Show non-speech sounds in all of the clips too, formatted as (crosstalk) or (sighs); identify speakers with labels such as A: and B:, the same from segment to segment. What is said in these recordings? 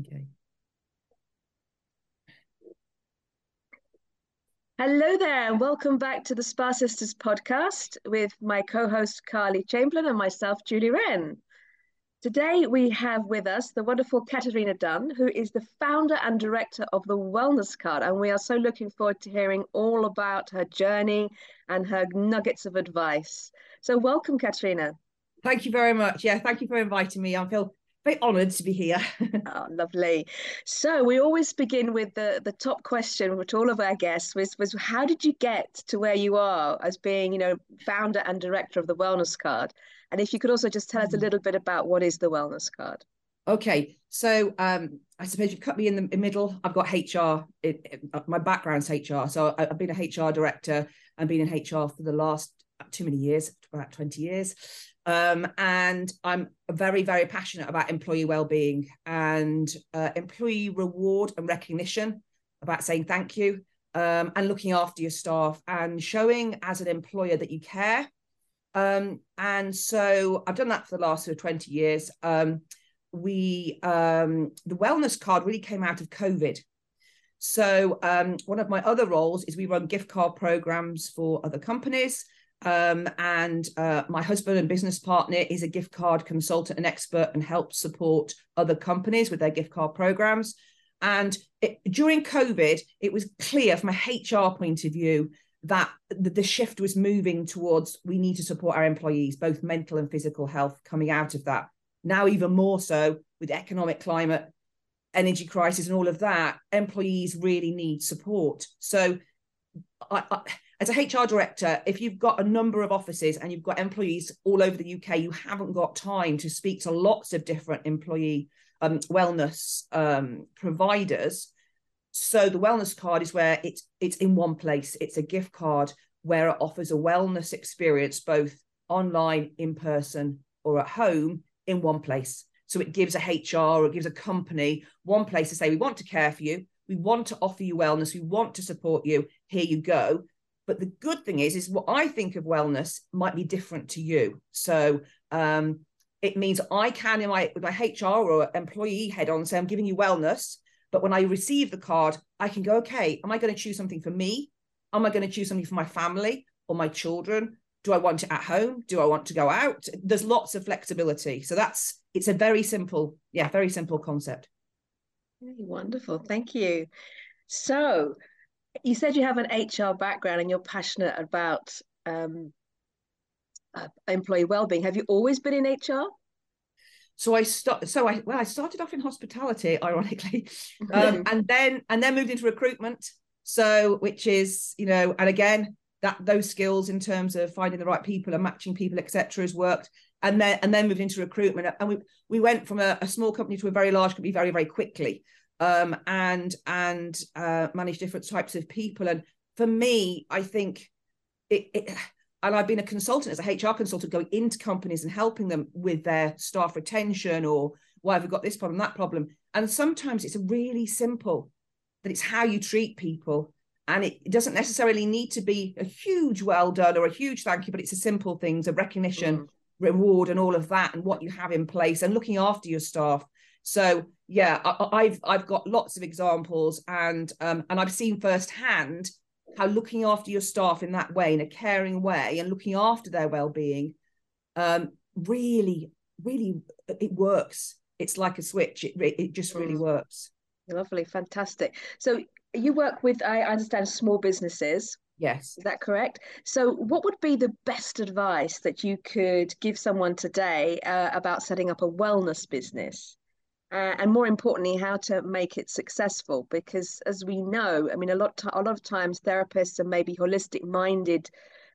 A: Okay.
B: Hello there, and welcome back to the Spa Sisters podcast with my co host Carly Chamberlain and myself, Julie Wren. Today, we have with us the wonderful Katerina Dunne, who is the founder and director of the Wellness Card. And we are so looking forward to hearing all about her journey and her nuggets of advice. So, welcome, Katerina.
A: Thank you very much. Yeah, thank you for inviting me. I feel very honoured to be here. (laughs)
B: oh, lovely. So we always begin with the the top question with all of our guests was was how did you get to where you are as being you know founder and director of the Wellness Card, and if you could also just tell us a mm. little bit about what is the Wellness Card.
A: Okay, so um, I suppose you've cut me in the middle. I've got HR. It, it, uh, my background's HR, so I've been a HR director and been in HR for the last too many years, about twenty years. Um, and I'm very, very passionate about employee well-being and uh, employee reward and recognition, about saying thank you um, and looking after your staff and showing as an employer that you care. Um, and so I've done that for the last sort of 20 years. Um, we um, the wellness card really came out of COVID. So um, one of my other roles is we run gift card programs for other companies. Um, and uh, my husband and business partner is a gift card consultant and expert and helps support other companies with their gift card programs. And it, during COVID, it was clear from a HR point of view that the, shift was moving towards we need to support our employees, both mental and physical health coming out of that. Now, even more so with economic climate, energy crisis, and all of that, employees really need support. So I, I as a HR director, if you've got a number of offices and you've got employees all over the UK, you haven't got time to speak to lots of different employee um, wellness um, providers. So the wellness card is where it's it's in one place. It's a gift card where it offers a wellness experience both online, in person, or at home in one place. So it gives a HR or it gives a company one place to say, we want to care for you, we want to offer you wellness, we want to support you. Here you go. But the good thing is, is what I think of wellness might be different to you. So um, it means I can, in my with my HR or employee head on, say I'm giving you wellness. But when I receive the card, I can go, okay, am I going to choose something for me? Am I going to choose something for my family or my children? Do I want it at home? Do I want to go out? There's lots of flexibility. So that's it's a very simple, yeah, very simple concept.
B: Wonderful. Thank you. So you said you have an HR background and you're passionate about um, uh, employee well-being. Have you always been in HR?
A: So I start. So I well, I started off in hospitality, ironically, (laughs) um, and then and then moved into recruitment. So which is you know, and again that those skills in terms of finding the right people and matching people, etc., has worked. And then and then moved into recruitment, and we we went from a, a small company to a very large company very very quickly um, and and uh, manage different types of people. And for me, I think it, it, and I've been a consultant as a HR consultant going into companies and helping them with their staff retention or why have we got this problem, that problem. And sometimes it's really simple that it's how you treat people. And it, doesn't necessarily need to be a huge well done or a huge thank you, but it's a simple things, a recognition, mm. reward, and all of that, and what you have in place and looking after your staff. So yeah, I, have I've got lots of examples, and um, and I've seen firsthand how looking after your staff in that way, in a caring way, and looking after their well-being, um, really, really, it works. It's like a switch. It it just really mm. works.
B: Lovely, fantastic. So you work with, I understand, small businesses.
A: Yes.
B: Is that correct? So, what would be the best advice that you could give someone today uh, about setting up a wellness business? Uh, and more importantly, how to make it successful. Because as we know, I mean, a lot, a lot of times therapists and maybe holistic-minded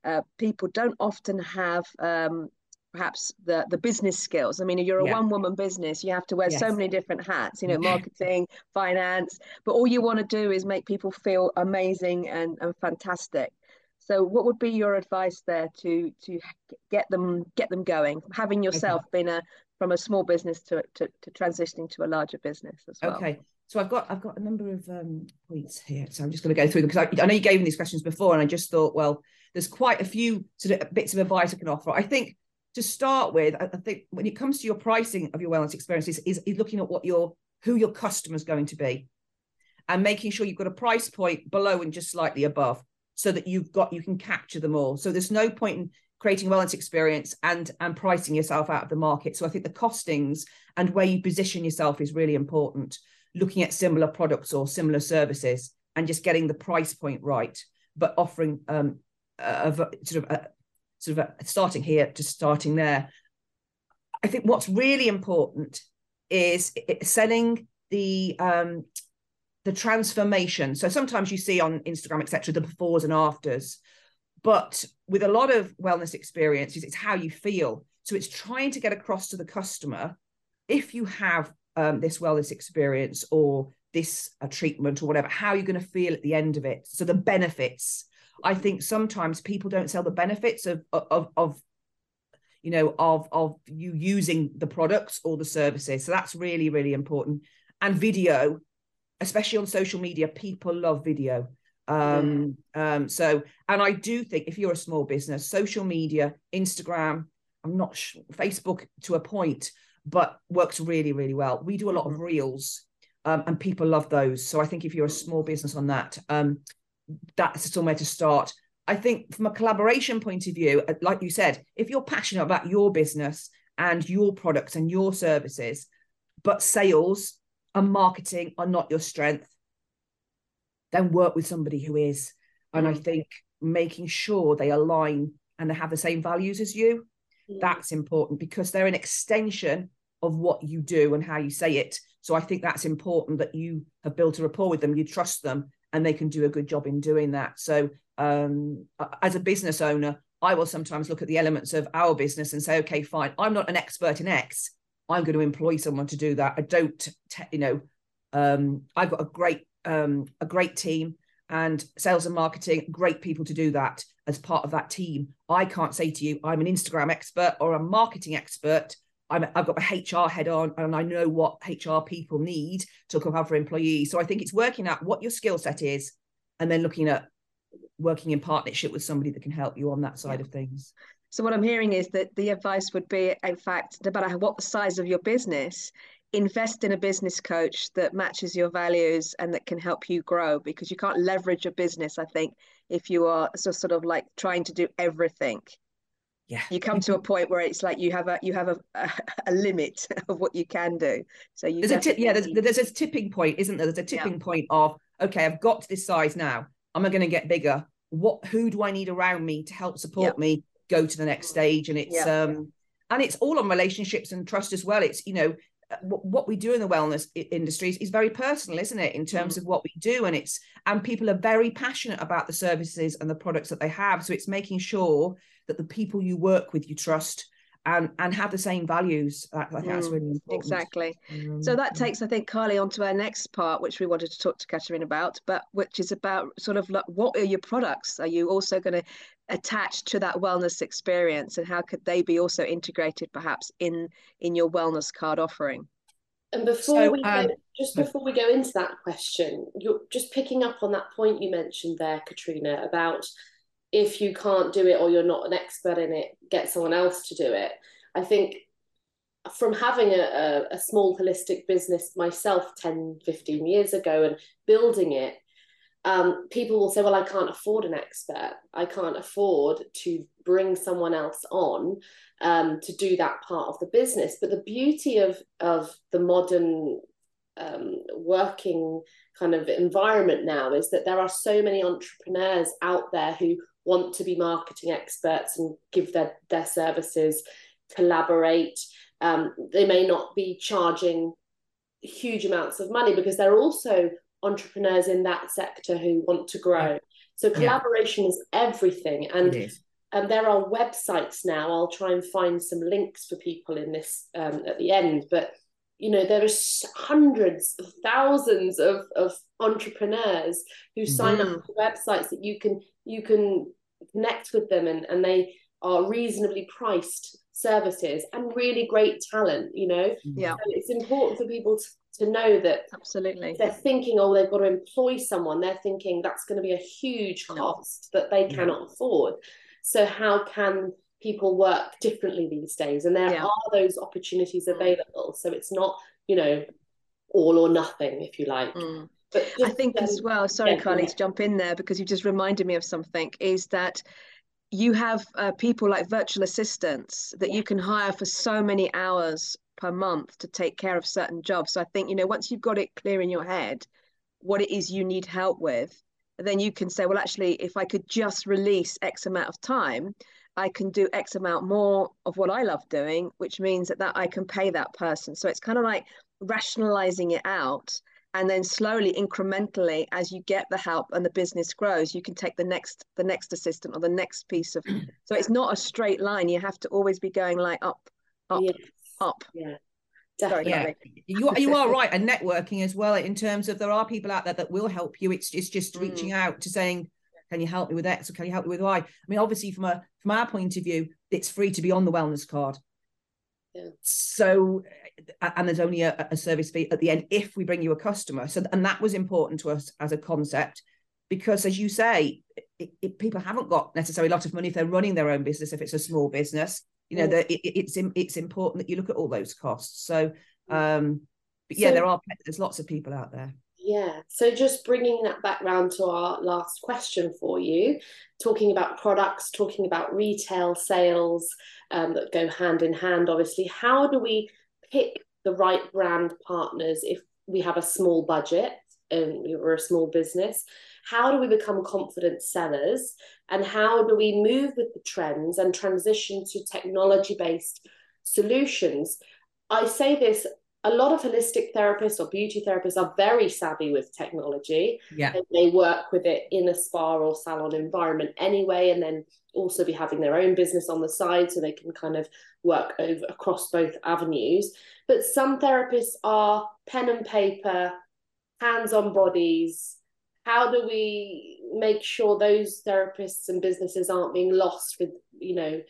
B: uh, people don't often have um, perhaps the the business skills. I mean, you're a yeah. one-woman business; you have to wear yes. so many different hats. You know, marketing, finance, but all you want to do is make people feel amazing and and fantastic. So, what would be your advice there to to get them get them going? Having yourself okay. been a from a small business to, to, to transitioning to a larger business as well.
A: Okay. So I've got I've got a number of um, points here. So I'm just going to go through them because I, I, know you gave me these questions before, and I just thought, well, there's quite a few sort of bits of advice I can offer. I think to start with, I, think when it comes to your pricing of your wellness experiences, is, is looking at what your who your customer's going to be and making sure you've got a price point below and just slightly above so that you've got you can capture them all so there's no point in creating wellness experience and and pricing yourself out of the market. So i think the costings and where you position yourself is really important. Looking at similar products or similar services and just getting the price point right but offering um a, a sort of a, sort of a, starting here to starting there. I think what's really important is selling the um the transformation. So sometimes you see on instagram etc the befores and afters but with a lot of wellness experiences it's how you feel. So it's trying to get across to the customer if you have um, this wellness experience or this uh, treatment or whatever how are you're going to feel at the end of it. So the benefits. I think sometimes people don't sell the benefits of of of you know of of you using the products or the services. So that's really really important. And video especially on social media people love video um um so and i do think if you're a small business social media instagram i'm not sure facebook to a point but works really really well. We do a lot of mm-hmm. reels um, and people love those. So i think if you're a small business on that um that's somewhere to start. I think from a collaboration point of view, uh, like you said, if you're passionate about your business and your products and your services, but sales and marketing are not your strength, then work with somebody who is. And mm. I think making sure they align and they have the same values as you, mm. that's important because they're an extension of what you do and how you say it. So I think that's important that you have built a rapport with them, you trust them, and they can do a good job in doing that. So um, as a business owner, I will sometimes look at the elements of our business and say, okay, fine, I'm not an expert in X. I'm going to employ someone to do that. I don't, te- you know, um, I've got a great, um, a great team and sales and marketing, great people to do that as part of that team. I can't say to you, I'm an Instagram expert or a marketing expert. i have got my HR head on and I know what HR people need to look after employees. So I think it's working out what your skill set is and then looking at working in partnership with somebody that can help you on that side yeah. of things.
B: So what I'm hearing is that the advice would be, in fact, no matter what the size of your business, invest in a business coach that matches your values and that can help you grow because you can't leverage a business, I think, if you are so sort of like trying to do everything.
A: Yeah.
B: You come to a point where it's like you have a you have a, a, a limit (laughs) of what you can do. So you
A: there's a yeah, there's, there's a tipping point, isn't there? There's a tipping yeah. point of okay, I've got to this size now am I going to get bigger? What who do I need around me to help support me go to the next stage? And it's um and it's all on relationships and trust as well. It's you know what we do in the wellness industries is very personal isn't it in terms mm. of what we do and it's and people are very passionate about the services and the products that they have so it's making sure that the people you work with you trust and and have the same values. I think mm, that's really important.
B: Exactly. Um, so that takes, I think, Carly, on to our next part, which we wanted to talk to Catherine about, but which is about sort of like what are your products? Are you also going to attach to that wellness experience, and how could they be also integrated, perhaps in in your wellness card offering?
C: And before so, we um, go, just before we go into that question, you're just picking up on that point you mentioned there, Katrina, about if you can't do it or you're not an expert in it, get someone else to do it. I think from having a, a, a, small holistic business myself 10, 15 years ago and building it, um, people will say, Well, I can't afford an expert. I can't afford to bring someone else on um, to do that part of the business. But the beauty of, of the modern um, working kind of environment now is that there are so many entrepreneurs out there who want to be marketing experts and give their, their services, collaborate. Um, they may not be charging huge amounts of money because they're also entrepreneurs in that sector who want to grow. So collaboration yeah. is everything. And um, there are websites now. I'll try and find some links for people in this um, at the end. But you know there are hundreds of thousands of, of entrepreneurs who sign mm. up to websites that you can you can connect with them and, and they are reasonably priced services and really great talent you know
B: yeah
C: so it's important for people to, to know that
B: absolutely
C: they're thinking oh they've got to employ someone they're thinking that's going to be a huge cost that they cannot yeah. afford so how can people work differently these days and there yeah. are those opportunities available so it's not you know all or nothing, if you like.
B: Mm. But I think um, as well, sorry, yeah, Carly, to jump in there because you just reminded me of something, is that you have uh, people like virtual assistants that yeah. you can hire for so many hours per month to take care of certain jobs. So I think, you know, once you've got it clear in your head what it is you need help with, then you can say, well, actually, if I could just release X amount of time, I can do X amount more of what I love doing, which means that, that I can pay that person. So it's kind of like rationalizing it out and then slowly incrementally as you get the help and the business grows you can take the next the next assistant or the next piece of (clears throat) so it's not a straight line you have to always be going like up up yes. Up
C: yeah
A: Definitely. Yeah, you you (laughs) are right, and networking as well. In terms of there are people out there that will help you. It's it's just mm. reaching out to saying, "Can you help me with X or can you help me with Y?" I mean, obviously, from a from our point of view, it's free to be on the wellness card. Yeah. So, and there's only a, a service fee at the end if we bring you a customer. So, and that was important to us as a concept because, as you say, it, it, people haven't got necessarily a lot of money if they're running their own business. If it's a small business, you know, that it, it's it's important that you look at all those costs. So, um, but yeah, so, there are there's lots of people out there.
C: Yeah. So just bringing that back round to our last question for you, talking about products, talking about retail sales um, that go hand in hand, obviously, how do we pick the right brand partners if we have a small budget and we're a small business? How do we become confident sellers? And how do we move with the trends and transition to technology based solutions? I say this a lot of holistic therapists or beauty therapists are very savvy with technology.
A: Yeah.
C: And they work with it in a spa or salon environment anyway, and then also be having their own business on the side so they can kind of work over across both avenues. But some therapists are pen and paper, hands on bodies. How do we make sure those therapists and businesses aren't being lost with, you know,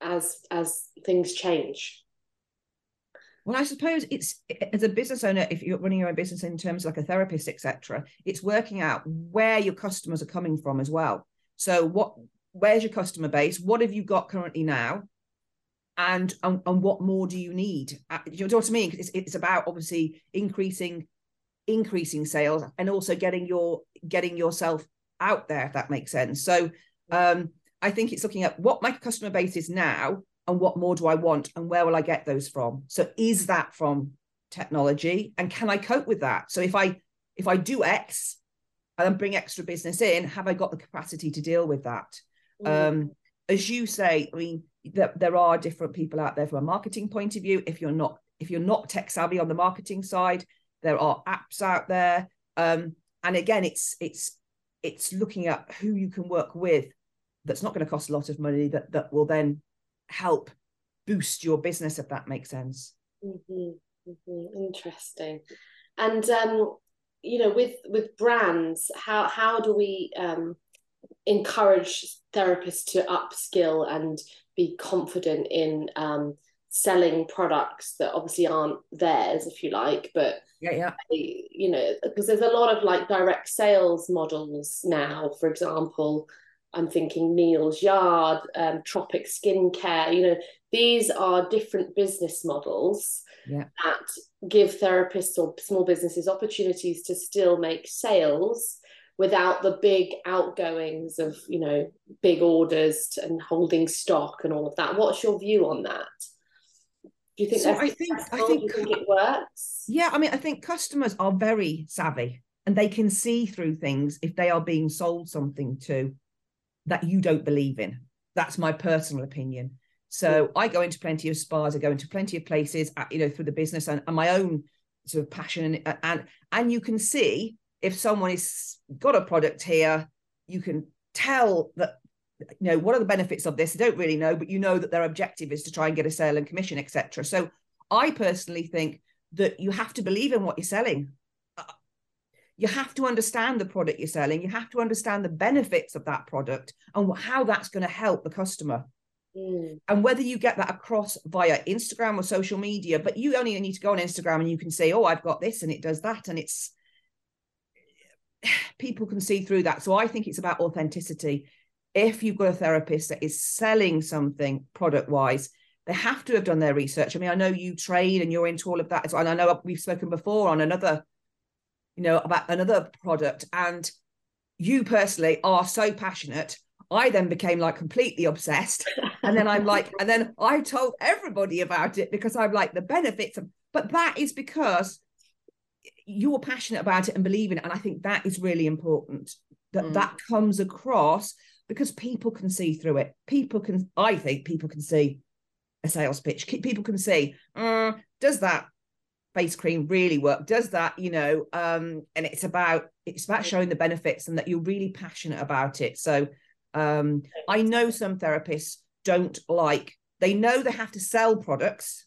C: as as things change?
A: Well, I suppose it's as a business owner, if you're running your own business in terms like a therapist, etc., it's working out where your customers are coming from as well. So, what where's your customer base? What have you got currently now? And and, and what more do you need? Uh, you know what I mean? It's, it's about obviously increasing increasing sales and also getting your getting yourself out there if that makes sense so um i think it's looking at what my customer base is now and what more do I want and where will I get those from? So is that from technology and can I cope with that? So if I if I do X and bring extra business in, have I got the capacity to deal with that? Mm. Um, as you say, I mean, there, there are different people out there from a marketing point of view. If you're not if you're not tech savvy on the marketing side, there are apps out there. Um, and again, it's it's it's looking at who you can work with that's not going to cost a lot of money that that will then help boost your business if that makes sense
C: mm-hmm, mm-hmm. interesting and um you know with with brands how how do we um encourage therapists to upskill and be confident in um selling products that obviously aren't theirs if you like but
A: yeah yeah
C: you know because there's a lot of like direct sales models now for example I'm thinking Neal's Yard, um, Tropic Skincare. You know, these are different business models
A: yeah.
C: that give therapists or small businesses opportunities to still make sales without the big outgoings of you know big orders and holding stock and all of that. What's your view on that? Do you think?
A: So I think I think,
C: think it works.
A: Yeah, I mean, I think customers are very savvy and they can see through things if they are being sold something to that you don't believe in. That's my personal opinion. So I go into plenty of spas, I go into plenty of places, uh, you know, through the business and, and my own sort of passion and, and and you can see if someone has got a product here, you can tell that you know what are the benefits of this. I don't really know, but you know that their objective is to try and get a sale and commission, etc. So I personally think that you have to believe in what you're selling you have to understand the product you're selling you have to understand the benefits of that product and how that's going to help the customer mm. and whether you get that across via instagram or social media but you only need to go on instagram and you can say oh i've got this and it does that and it's (sighs) people can see through that so i think it's about authenticity if you've got a therapist that is selling something product wise they have to have done their research. I mean, I know you trade and you're into all of that, and I know we've spoken before on another, you know, about another product, and you personally are so passionate. I then became like completely obsessed, and then I'm like, and then I told everybody about it because I'm like the benefits of. But that is because you're passionate about it and believe in it, and I think that is really important. That mm. that comes across because people can see through it. People can, I think, people can see a sales pitch. People can see, uh, does that face cream really work? Does that, you know? Um, and it's about it's about showing the benefits and that you're really passionate about it. So um, I know some therapists don't like. They know they have to sell products.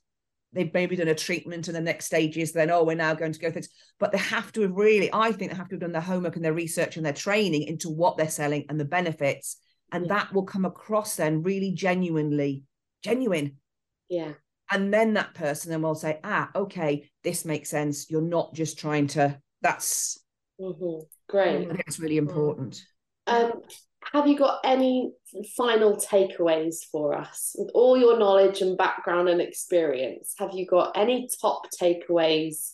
A: They've maybe done a treatment, and the next stage is then, oh, we're now going to go things. But they have to have really, I think, they have to have done their homework and their research and their training into what they're selling and the benefits, and yeah. that will come across then really genuinely genuine
C: yeah.
A: And then that person then will say, ah, okay, this makes sense. You're not just trying to, that's
C: mm-hmm. great.
A: I think it's really important.
C: Um, have you got any final takeaways for us with all your knowledge and background and experience? Have you got any top takeaways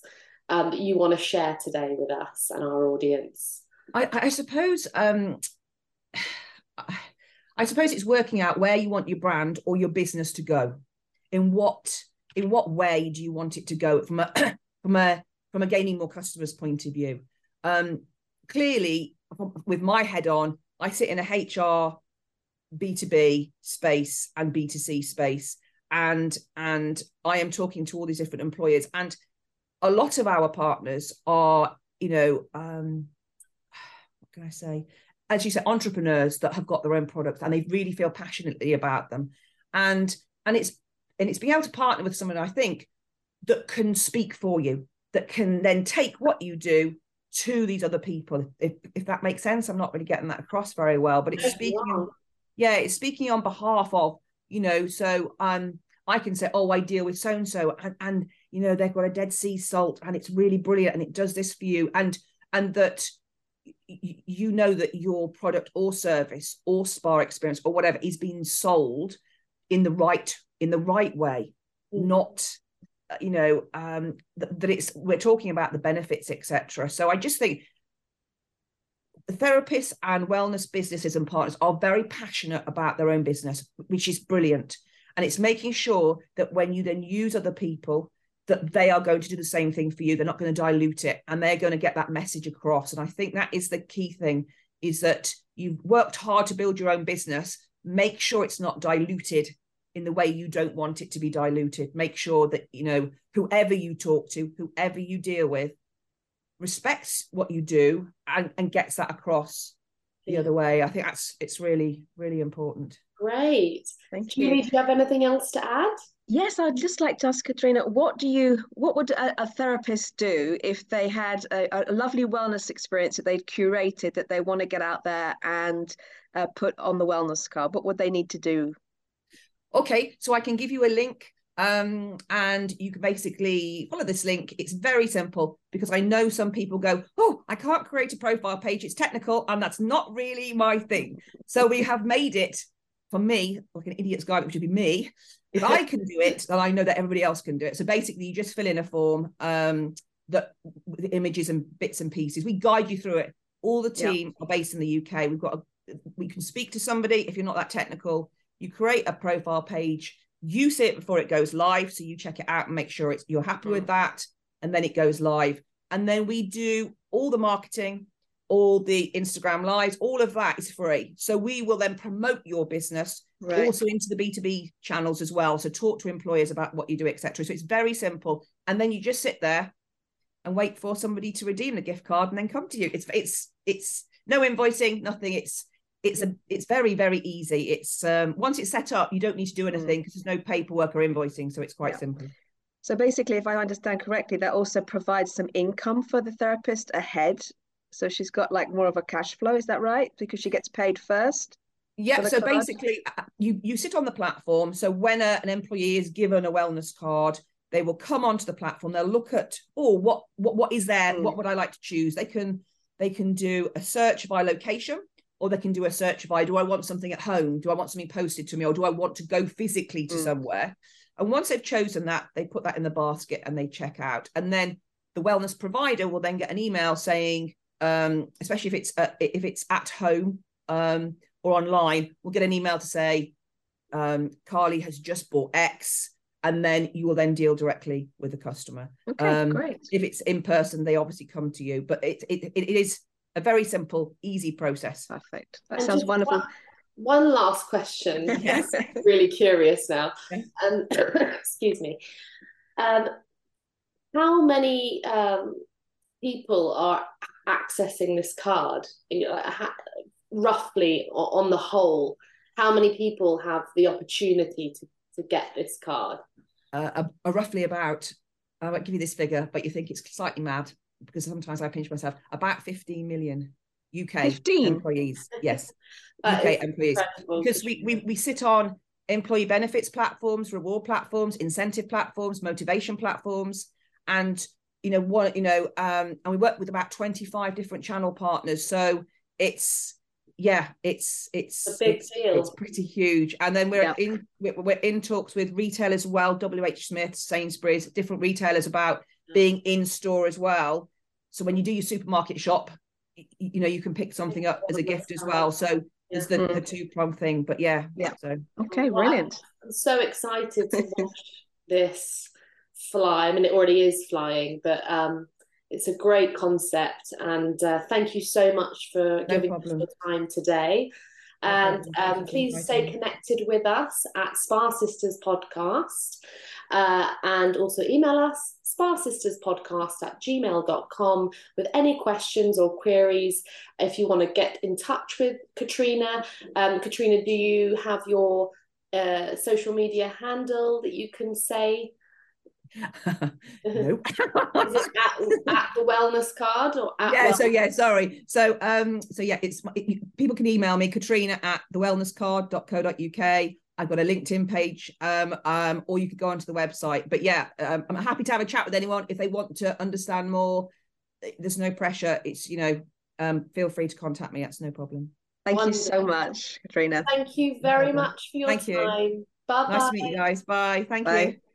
C: um, that you want to share today with us and our audience?
A: I, I suppose um, I suppose it's working out where you want your brand or your business to go in what in what way do you want it to go from a (clears throat) from a from a gaining more customers point of view um clearly with my head on i sit in a hr b2b space and b2c space and and i am talking to all these different employers and a lot of our partners are you know um what can i say? As you said entrepreneurs that have got their own products and they really feel passionately about them. And and it's and it's being able to partner with someone I think that can speak for you, that can then take what you do to these other people. If if that makes sense, I'm not really getting that across very well, but it's speaking, on, yeah, it's speaking on behalf of you know. So um, I can say, oh, I deal with so and so, and and you know they've got a Dead Sea salt, and it's really brilliant, and it does this for you, and and that you know that your product or service or spa experience or whatever is being sold in the right in the right way, mm. not you know um, th- that it's we're talking about the benefits, etc. So I just think the therapists and wellness businesses and partners are very passionate about their own business, which is brilliant. And it's making sure that when you then use other people, that they are going to do the same thing for you. They're not going to dilute it and they're going to get that message across. And I think that is the key thing is that you've worked hard to build your own business. Make sure it's not diluted in the way you don't want it to be diluted. Make sure that, you know, whoever you talk to, whoever you deal with, respects what you do and, and gets that across the other way. I think that's it's really, really important.
C: Great. Thank you. Julie, do you have anything else to add?
B: Yes, I'd just like to ask Katrina, what do you, what would a, a therapist do if they had a, a, lovely wellness experience that they'd curated that they want to get out there and uh, put on the wellness card? What would they need to do
A: okay, so I can give you a link um, and you can basically follow this link. It's very simple because I know some people go, Oh, I can't create a profile page. It's technical and that's not really my thing. So we have made it for me, like an idiot's guide, which would be me. If I can do it, then I know that everybody else can do it. So basically, you just fill in a form um, that with images and bits and pieces. We guide you through it. All the team yeah. are based in the UK. We've got a, we can speak to somebody if you're not that technical you create a profile page, you see it before it goes live. So you check it out and make sure it's you're happy mm. with that. And then it goes live. And then we do all the marketing, all the Instagram lives, all of that is free. So we will then promote your business right. also into the B2B channels as well. So talk to employers about what you do, etc. So it's very simple. And then you just sit there and wait for somebody to redeem the gift card and then come to you. It's it's it's no invoicing, nothing. It's it's a it's very very easy. It's um once it's set up you don't need to do mm. anything because there's no paperwork or invoicing so it's quite yeah. simple.
B: So basically if i understand correctly that also provides some income for the therapist ahead. So she's got like more of a cash flow is that right? Because she gets paid first
A: yeah so card? basically uh, you you sit on the platform. So when a, an employee is given a wellness card they will come onto the platform. They'll look at oh what what what is there? Mm. what would i like to choose? They can they can do a search by location or they can do a search by do I want something at home? Do I want something posted to me? Or do I want to go physically to mm. somewhere? And once they've chosen that, they put that in the basket and they check out. And then the wellness provider will then get an email saying, um, especially if it's uh, if it's at home um, or online, we'll get an email to say, um, Carly has just bought X, and then you will then deal directly with the customer.
B: Okay, um, great.
A: If it's in person, they obviously come to you, but it it, it is a very simple, easy process.
B: Perfect. That and sounds wonderful.
C: One, one, last question. (laughs) yes. really curious now. And (coughs) excuse me. Um, how many um, people are accessing this card? You know, roughly on the whole, how many people have the opportunity to, to get this card?
A: Uh, roughly about, I won't give you this figure, but you think it's slightly mad because sometimes I pinch myself, about 15 million UK 15? employees. Yes, (laughs) UK employees. Because we, we, we sit on employee benefits platforms, reward platforms, incentive platforms, motivation platforms, and you know what you know um and we work with about 25 different channel partners so it's yeah it's it's
C: a big
A: it's,
C: deal
A: it's pretty huge and then we're yeah. in we're in talks with retailers as well wh smith sainsbury's different retailers about being in store as well. So when you do your supermarket shop you know you can pick something up as a gift as well. So there's the, the two prong thing but yeah
B: yeah.
A: so.
B: Okay brilliant.
C: I'm so excited to (laughs) watch this fly. I mean it already is flying but um it's a great concept. And uh, thank you so much for no giving problem. us your time today. And um, please stay connected with us at Spa Sisters Podcast. Uh, and also email us spasisterspodcast at gmail.com with any questions or queries. If you want to get in touch with Katrina, um, Katrina, do you have your uh, social media handle that you can say? (laughs)
A: no.
C: at, at, the wellness card or
A: yeah? So yeah, sorry. So um, so yeah, it's it, people can email me Katrina at the wellness thewellnesscard.co.uk. I've got a LinkedIn page, um, um, or you could go onto the website. But yeah, um, I'm happy to have a chat with anyone if they want to understand more. There's no pressure. It's you know, um, feel free to contact me. That's no problem.
B: Thank Wonderful. you so much, Katrina.
C: Thank you very no much for your Thank time. You. Bye.
A: Nice to meet you guys. Bye. Thank Bye. you.